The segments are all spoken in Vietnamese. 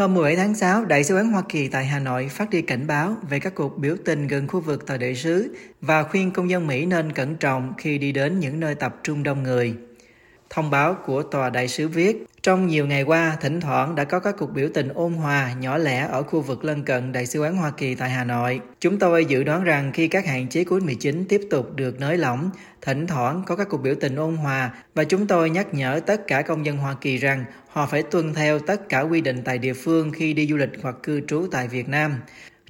Hôm 17 tháng 6, Đại sứ quán Hoa Kỳ tại Hà Nội phát đi cảnh báo về các cuộc biểu tình gần khu vực tòa đại sứ và khuyên công dân Mỹ nên cẩn trọng khi đi đến những nơi tập trung đông người. Thông báo của tòa đại sứ viết, trong nhiều ngày qua, thỉnh thoảng đã có các cuộc biểu tình ôn hòa, nhỏ lẻ ở khu vực lân cận Đại sứ quán Hoa Kỳ tại Hà Nội. Chúng tôi dự đoán rằng khi các hạn chế COVID-19 tiếp tục được nới lỏng, thỉnh thoảng có các cuộc biểu tình ôn hòa và chúng tôi nhắc nhở tất cả công dân Hoa Kỳ rằng họ phải tuân theo tất cả quy định tại địa phương khi đi du lịch hoặc cư trú tại Việt Nam.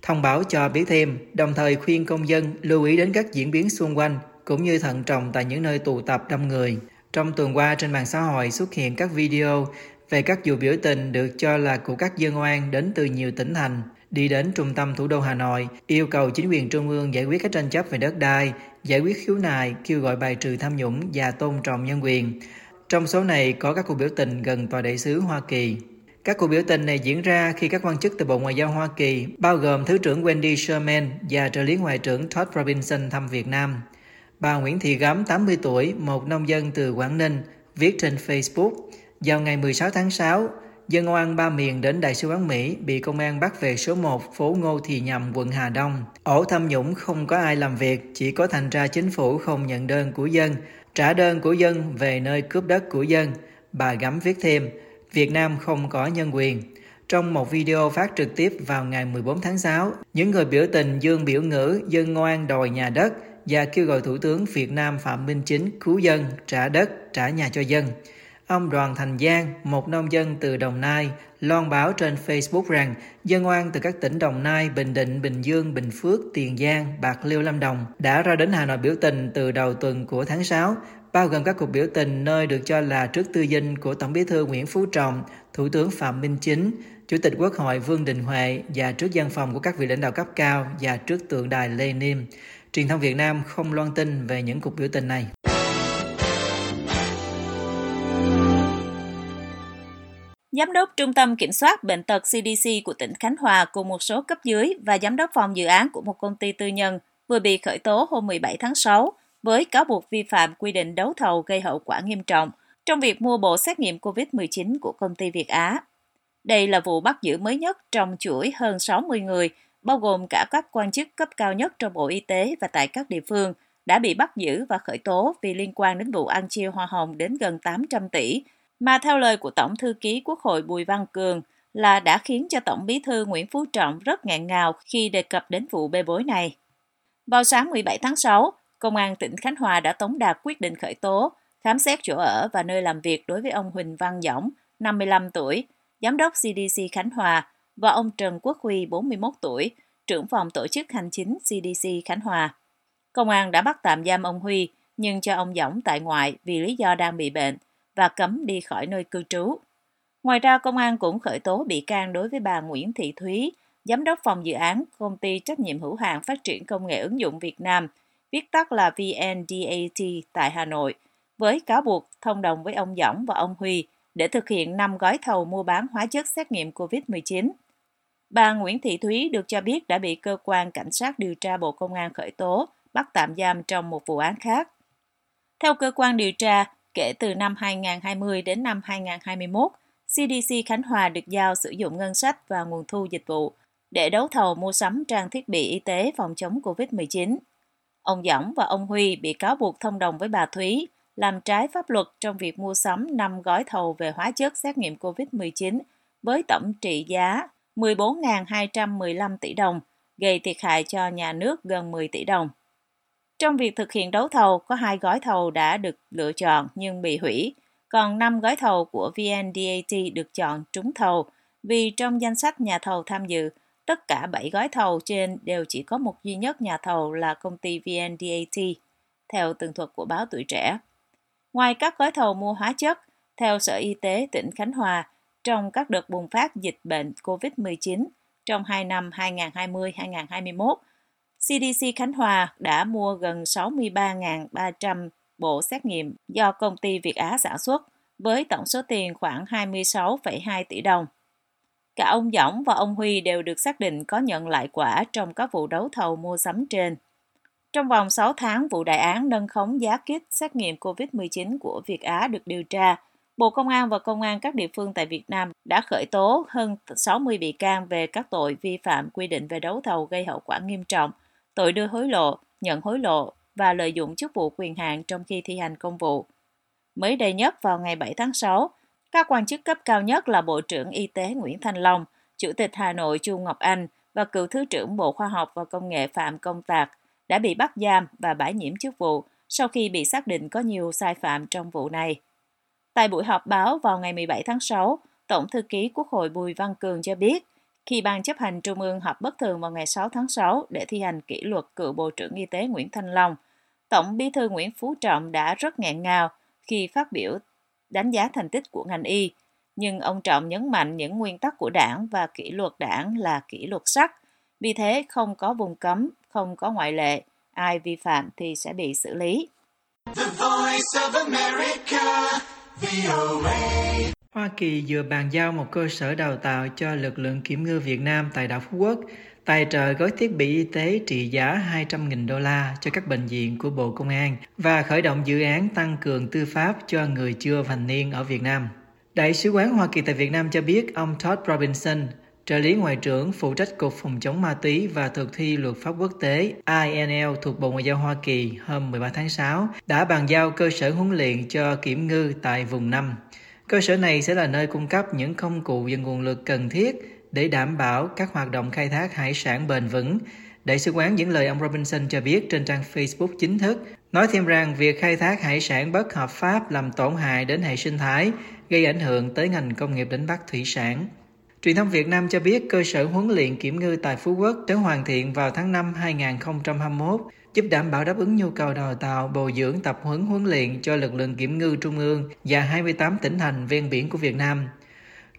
Thông báo cho biết thêm, đồng thời khuyên công dân lưu ý đến các diễn biến xung quanh cũng như thận trọng tại những nơi tụ tập đông người. Trong tuần qua trên mạng xã hội xuất hiện các video về các vụ biểu tình được cho là của các dân oan đến từ nhiều tỉnh thành đi đến trung tâm thủ đô Hà Nội yêu cầu chính quyền trung ương giải quyết các tranh chấp về đất đai, giải quyết khiếu nại, kêu gọi bài trừ tham nhũng và tôn trọng nhân quyền. Trong số này có các cuộc biểu tình gần tòa đại sứ Hoa Kỳ. Các cuộc biểu tình này diễn ra khi các quan chức từ Bộ Ngoại giao Hoa Kỳ, bao gồm Thứ trưởng Wendy Sherman và trợ lý Ngoại trưởng Todd Robinson thăm Việt Nam. Bà Nguyễn Thị Gấm 80 tuổi, một nông dân từ Quảng Ninh, viết trên Facebook, vào ngày 16 tháng 6, dân oan ba miền đến Đại sứ quán Mỹ bị công an bắt về số 1 phố Ngô Thị Nhậm, quận Hà Đông. Ổ tham nhũng không có ai làm việc, chỉ có thành ra chính phủ không nhận đơn của dân, trả đơn của dân về nơi cướp đất của dân. Bà Gắm viết thêm, Việt Nam không có nhân quyền. Trong một video phát trực tiếp vào ngày 14 tháng 6, những người biểu tình dương biểu ngữ dân ngoan đòi nhà đất và kêu gọi Thủ tướng Việt Nam Phạm Minh Chính cứu dân, trả đất, trả nhà cho dân. Ông Đoàn Thành Giang, một nông dân từ Đồng Nai, loan báo trên Facebook rằng dân oan từ các tỉnh Đồng Nai, Bình Định, Bình Dương, Bình Phước, Tiền Giang, Bạc Liêu, Lâm Đồng đã ra đến Hà Nội biểu tình từ đầu tuần của tháng 6, bao gồm các cuộc biểu tình nơi được cho là trước tư dinh của Tổng bí thư Nguyễn Phú Trọng, Thủ tướng Phạm Minh Chính, Chủ tịch Quốc hội Vương Đình Huệ và trước văn phòng của các vị lãnh đạo cấp cao và trước tượng đài Lenin. Truyền thông Việt Nam không loan tin về những cuộc biểu tình này. Giám đốc Trung tâm Kiểm soát Bệnh tật CDC của tỉnh Khánh Hòa cùng một số cấp dưới và giám đốc phòng dự án của một công ty tư nhân vừa bị khởi tố hôm 17 tháng 6 với cáo buộc vi phạm quy định đấu thầu gây hậu quả nghiêm trọng trong việc mua bộ xét nghiệm COVID-19 của công ty Việt Á. Đây là vụ bắt giữ mới nhất trong chuỗi hơn 60 người, bao gồm cả các quan chức cấp cao nhất trong Bộ Y tế và tại các địa phương, đã bị bắt giữ và khởi tố vì liên quan đến vụ ăn chia hoa hồng đến gần 800 tỷ mà theo lời của Tổng Thư ký Quốc hội Bùi Văn Cường là đã khiến cho Tổng Bí thư Nguyễn Phú Trọng rất ngạn ngào khi đề cập đến vụ bê bối này. Vào sáng 17 tháng 6, Công an tỉnh Khánh Hòa đã tống đạt quyết định khởi tố, khám xét chỗ ở và nơi làm việc đối với ông Huỳnh Văn Dõng, 55 tuổi, Giám đốc CDC Khánh Hòa và ông Trần Quốc Huy, 41 tuổi, trưởng phòng tổ chức hành chính CDC Khánh Hòa. Công an đã bắt tạm giam ông Huy, nhưng cho ông Dõng tại ngoại vì lý do đang bị bệnh – và cấm đi khỏi nơi cư trú. Ngoài ra, công an cũng khởi tố bị can đối với bà Nguyễn Thị Thúy, giám đốc phòng dự án công ty trách nhiệm hữu hạn phát triển công nghệ ứng dụng Việt Nam, viết tắt là VNDAT tại Hà Nội, với cáo buộc thông đồng với ông Dõng và ông Huy để thực hiện 5 gói thầu mua bán hóa chất xét nghiệm COVID-19. Bà Nguyễn Thị Thúy được cho biết đã bị cơ quan cảnh sát điều tra Bộ Công an khởi tố, bắt tạm giam trong một vụ án khác. Theo cơ quan điều tra, Kể từ năm 2020 đến năm 2021, CDC Khánh Hòa được giao sử dụng ngân sách và nguồn thu dịch vụ để đấu thầu mua sắm trang thiết bị y tế phòng chống COVID-19. Ông Dõng và ông Huy bị cáo buộc thông đồng với bà Thúy làm trái pháp luật trong việc mua sắm 5 gói thầu về hóa chất xét nghiệm COVID-19 với tổng trị giá 14.215 tỷ đồng, gây thiệt hại cho nhà nước gần 10 tỷ đồng. Trong việc thực hiện đấu thầu, có hai gói thầu đã được lựa chọn nhưng bị hủy, còn 5 gói thầu của VNDAT được chọn trúng thầu vì trong danh sách nhà thầu tham dự, tất cả 7 gói thầu trên đều chỉ có một duy nhất nhà thầu là công ty VNDAT, theo tường thuật của báo Tuổi Trẻ. Ngoài các gói thầu mua hóa chất, theo Sở Y tế tỉnh Khánh Hòa, trong các đợt bùng phát dịch bệnh COVID-19 trong hai năm 2020-2021, CDC Khánh Hòa đã mua gần 63.300 bộ xét nghiệm do công ty Việt Á sản xuất với tổng số tiền khoảng 26,2 tỷ đồng. Cả ông Dõng và ông Huy đều được xác định có nhận lại quả trong các vụ đấu thầu mua sắm trên. Trong vòng 6 tháng, vụ đại án nâng khống giá kit xét nghiệm COVID-19 của Việt Á được điều tra, Bộ Công an và Công an các địa phương tại Việt Nam đã khởi tố hơn 60 bị can về các tội vi phạm quy định về đấu thầu gây hậu quả nghiêm trọng, tội đưa hối lộ, nhận hối lộ và lợi dụng chức vụ quyền hạn trong khi thi hành công vụ. Mới đây nhất vào ngày 7 tháng 6, các quan chức cấp cao nhất là Bộ trưởng Y tế Nguyễn Thanh Long, Chủ tịch Hà Nội Chu Ngọc Anh và cựu Thứ trưởng Bộ Khoa học và Công nghệ Phạm Công Tạc đã bị bắt giam và bãi nhiễm chức vụ sau khi bị xác định có nhiều sai phạm trong vụ này. Tại buổi họp báo vào ngày 17 tháng 6, Tổng thư ký Quốc hội Bùi Văn Cường cho biết, khi Ban chấp hành Trung ương họp bất thường vào ngày 6 tháng 6 để thi hành kỷ luật cựu Bộ trưởng Y tế Nguyễn Thanh Long, Tổng bí thư Nguyễn Phú Trọng đã rất nghẹn ngào khi phát biểu đánh giá thành tích của ngành y, nhưng ông Trọng nhấn mạnh những nguyên tắc của đảng và kỷ luật đảng là kỷ luật sắt, vì thế không có vùng cấm, không có ngoại lệ, ai vi phạm thì sẽ bị xử lý. The Voice of America, Hoa Kỳ vừa bàn giao một cơ sở đào tạo cho lực lượng kiểm ngư Việt Nam tại đảo Phú Quốc, tài trợ gói thiết bị y tế trị giá 200.000 đô la cho các bệnh viện của Bộ Công an và khởi động dự án tăng cường tư pháp cho người chưa thành niên ở Việt Nam. Đại sứ quán Hoa Kỳ tại Việt Nam cho biết ông Todd Robinson, trợ lý ngoại trưởng phụ trách Cục Phòng chống ma túy và thực thi luật pháp quốc tế INL thuộc Bộ Ngoại giao Hoa Kỳ hôm 13 tháng 6 đã bàn giao cơ sở huấn luyện cho kiểm ngư tại vùng 5. Cơ sở này sẽ là nơi cung cấp những công cụ và nguồn lực cần thiết để đảm bảo các hoạt động khai thác hải sản bền vững. Đại sứ quán dẫn lời ông Robinson cho biết trên trang Facebook chính thức, nói thêm rằng việc khai thác hải sản bất hợp pháp làm tổn hại đến hệ sinh thái, gây ảnh hưởng tới ngành công nghiệp đánh bắt thủy sản. Truyền thông Việt Nam cho biết cơ sở huấn luyện kiểm ngư tại Phú Quốc sẽ hoàn thiện vào tháng 5 2021, giúp đảm bảo đáp ứng nhu cầu đào tạo, bồi dưỡng tập huấn huấn luyện cho lực lượng kiểm ngư trung ương và 28 tỉnh thành ven biển của Việt Nam.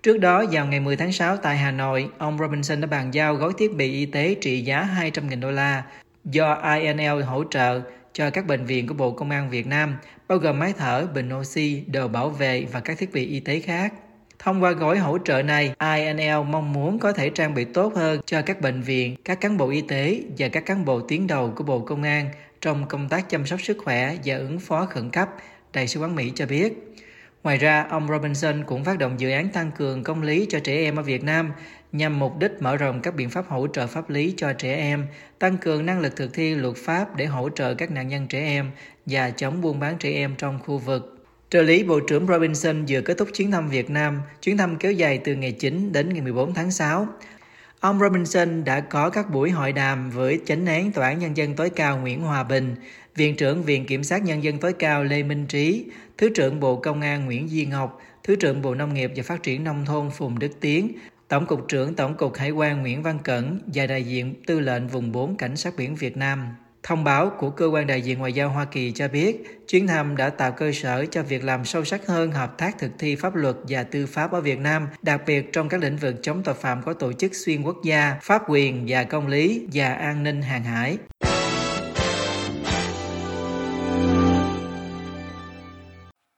Trước đó, vào ngày 10 tháng 6 tại Hà Nội, ông Robinson đã bàn giao gói thiết bị y tế trị giá 200.000 đô la do INL hỗ trợ cho các bệnh viện của Bộ Công an Việt Nam, bao gồm máy thở, bình oxy, đồ bảo vệ và các thiết bị y tế khác. Thông qua gói hỗ trợ này, INL mong muốn có thể trang bị tốt hơn cho các bệnh viện, các cán bộ y tế và các cán bộ tuyến đầu của Bộ Công an trong công tác chăm sóc sức khỏe và ứng phó khẩn cấp, Đại sứ quán Mỹ cho biết. Ngoài ra, ông Robinson cũng phát động dự án tăng cường công lý cho trẻ em ở Việt Nam nhằm mục đích mở rộng các biện pháp hỗ trợ pháp lý cho trẻ em, tăng cường năng lực thực thi luật pháp để hỗ trợ các nạn nhân trẻ em và chống buôn bán trẻ em trong khu vực. Trợ lý Bộ trưởng Robinson vừa kết thúc chuyến thăm Việt Nam, chuyến thăm kéo dài từ ngày 9 đến ngày 14 tháng 6. Ông Robinson đã có các buổi hội đàm với chánh án Tòa án Nhân dân tối cao Nguyễn Hòa Bình, Viện trưởng Viện Kiểm sát Nhân dân tối cao Lê Minh Trí, Thứ trưởng Bộ Công an Nguyễn Duy Ngọc, Thứ trưởng Bộ Nông nghiệp và Phát triển Nông thôn Phùng Đức Tiến, Tổng cục trưởng Tổng cục Hải quan Nguyễn Văn Cẩn và đại diện Tư lệnh Vùng 4 Cảnh sát biển Việt Nam. Thông báo của cơ quan đại diện ngoại giao Hoa Kỳ cho biết, chuyến thăm đã tạo cơ sở cho việc làm sâu sắc hơn hợp tác thực thi pháp luật và tư pháp ở Việt Nam, đặc biệt trong các lĩnh vực chống tội phạm có tổ chức xuyên quốc gia, pháp quyền và công lý và an ninh hàng hải.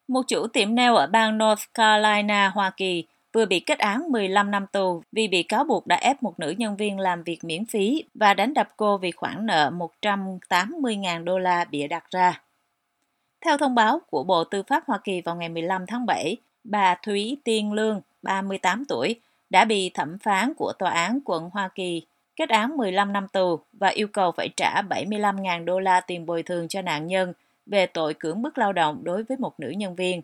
Một chủ tiệm nail ở bang North Carolina, Hoa Kỳ, vừa bị kết án 15 năm tù vì bị cáo buộc đã ép một nữ nhân viên làm việc miễn phí và đánh đập cô vì khoản nợ 180.000 đô la bịa đặt ra. Theo thông báo của Bộ Tư pháp Hoa Kỳ vào ngày 15 tháng 7, bà Thúy Tiên Lương, 38 tuổi, đã bị thẩm phán của Tòa án quận Hoa Kỳ kết án 15 năm tù và yêu cầu phải trả 75.000 đô la tiền bồi thường cho nạn nhân về tội cưỡng bức lao động đối với một nữ nhân viên.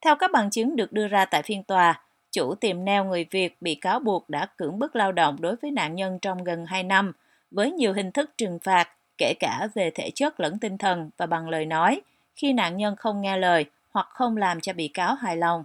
Theo các bằng chứng được đưa ra tại phiên tòa, chủ tiệm neo người Việt bị cáo buộc đã cưỡng bức lao động đối với nạn nhân trong gần 2 năm, với nhiều hình thức trừng phạt, kể cả về thể chất lẫn tinh thần và bằng lời nói, khi nạn nhân không nghe lời hoặc không làm cho bị cáo hài lòng.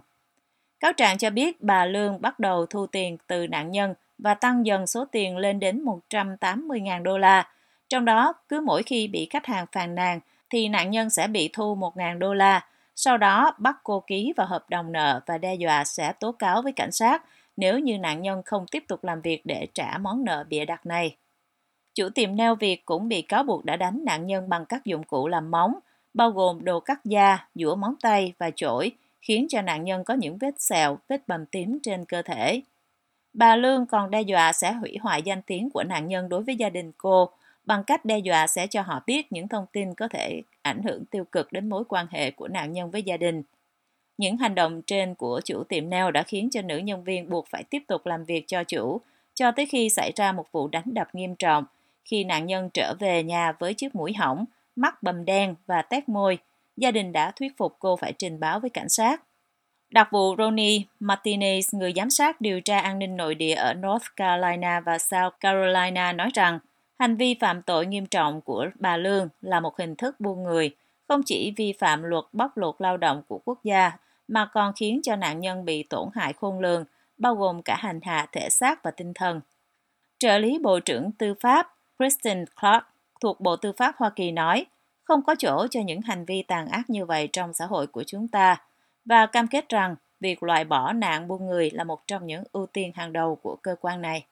Cáo trạng cho biết bà Lương bắt đầu thu tiền từ nạn nhân và tăng dần số tiền lên đến 180.000 đô la. Trong đó, cứ mỗi khi bị khách hàng phàn nàn thì nạn nhân sẽ bị thu 1.000 đô la. Sau đó bắt cô ký vào hợp đồng nợ và đe dọa sẽ tố cáo với cảnh sát nếu như nạn nhân không tiếp tục làm việc để trả món nợ bịa đặt này. Chủ tiệm neo Việt cũng bị cáo buộc đã đánh nạn nhân bằng các dụng cụ làm móng, bao gồm đồ cắt da, dũa móng tay và chổi, khiến cho nạn nhân có những vết sẹo, vết bầm tím trên cơ thể. Bà Lương còn đe dọa sẽ hủy hoại danh tiếng của nạn nhân đối với gia đình cô bằng cách đe dọa sẽ cho họ biết những thông tin có thể ảnh hưởng tiêu cực đến mối quan hệ của nạn nhân với gia đình. Những hành động trên của chủ tiệm nail đã khiến cho nữ nhân viên buộc phải tiếp tục làm việc cho chủ, cho tới khi xảy ra một vụ đánh đập nghiêm trọng, khi nạn nhân trở về nhà với chiếc mũi hỏng, mắt bầm đen và tét môi. Gia đình đã thuyết phục cô phải trình báo với cảnh sát. Đặc vụ Ronnie Martinez, người giám sát điều tra an ninh nội địa ở North Carolina và South Carolina nói rằng hành vi phạm tội nghiêm trọng của bà Lương là một hình thức buôn người, không chỉ vi phạm luật bóc lột lao động của quốc gia, mà còn khiến cho nạn nhân bị tổn hại khôn lường, bao gồm cả hành hạ thể xác và tinh thần. Trợ lý Bộ trưởng Tư pháp Kristen Clark thuộc Bộ Tư pháp Hoa Kỳ nói, không có chỗ cho những hành vi tàn ác như vậy trong xã hội của chúng ta và cam kết rằng việc loại bỏ nạn buôn người là một trong những ưu tiên hàng đầu của cơ quan này.